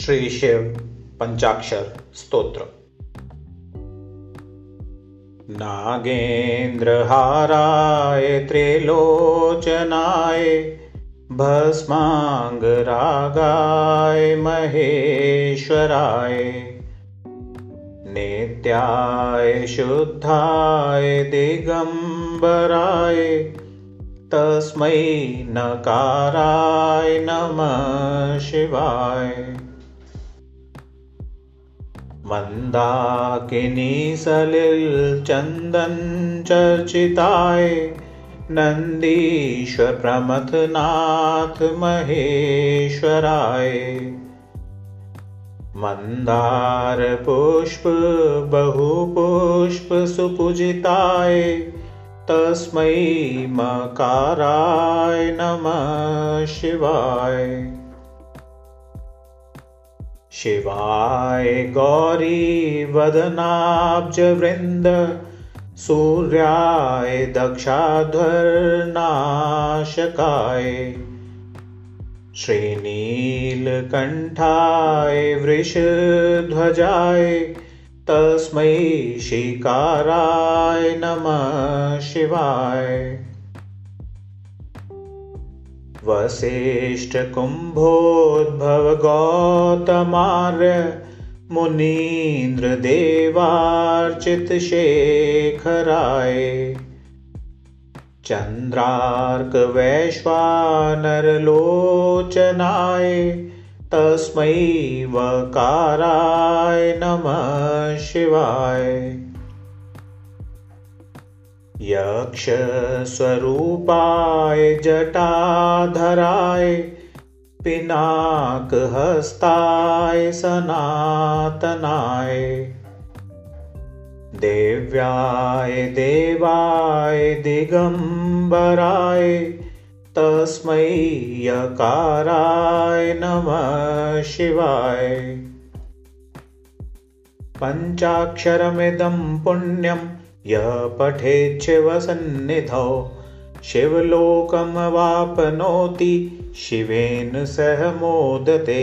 श्री शिव पंचाक्षर स्तोत्र। नागेन्द्रहाराय त्रिलोचनाय भस्माङ्गरागाय महेश्वराय। नित्याय, शुद्धाय दिगम्बराय तस्मै नकाराय नमः शिवाय। मन्दाकिनी चर्चिताय नन्दीश्वरप्रमथनाथ महेश्वराय मन्दारपुष्प बहुपुष्पसुपूजिताय तस्मै मकाराय नमः शिवाय शिवाय गौरीवदनाब्जवृन्द सूर्याय दक्षाध्वर्नाशकाय श्रीनीलकण्ठाय वृषध्वजाय तस्मै शिकाराय नमः शिवाय वसिष्ठकुम्भोद्भवगौतमार्य मुनीन्द्रदेवार्चितशेखराय। चन्द्रार्कवैश्वानरलोचनाय तस्मै वकाराय नमः शिवाय यक्षस्वरूपाय जटाधराय पिनाकहस्ताय सनातनाय। देव्याय देवाय दिगम्बराय तस्मै यकाराय नमः शिवाय। पञ्चाक्षरमिदं पुण्यं यः पठेच्छिवसन्निधौ शिवलोकमवाप्नोति शिवेन सह मोदते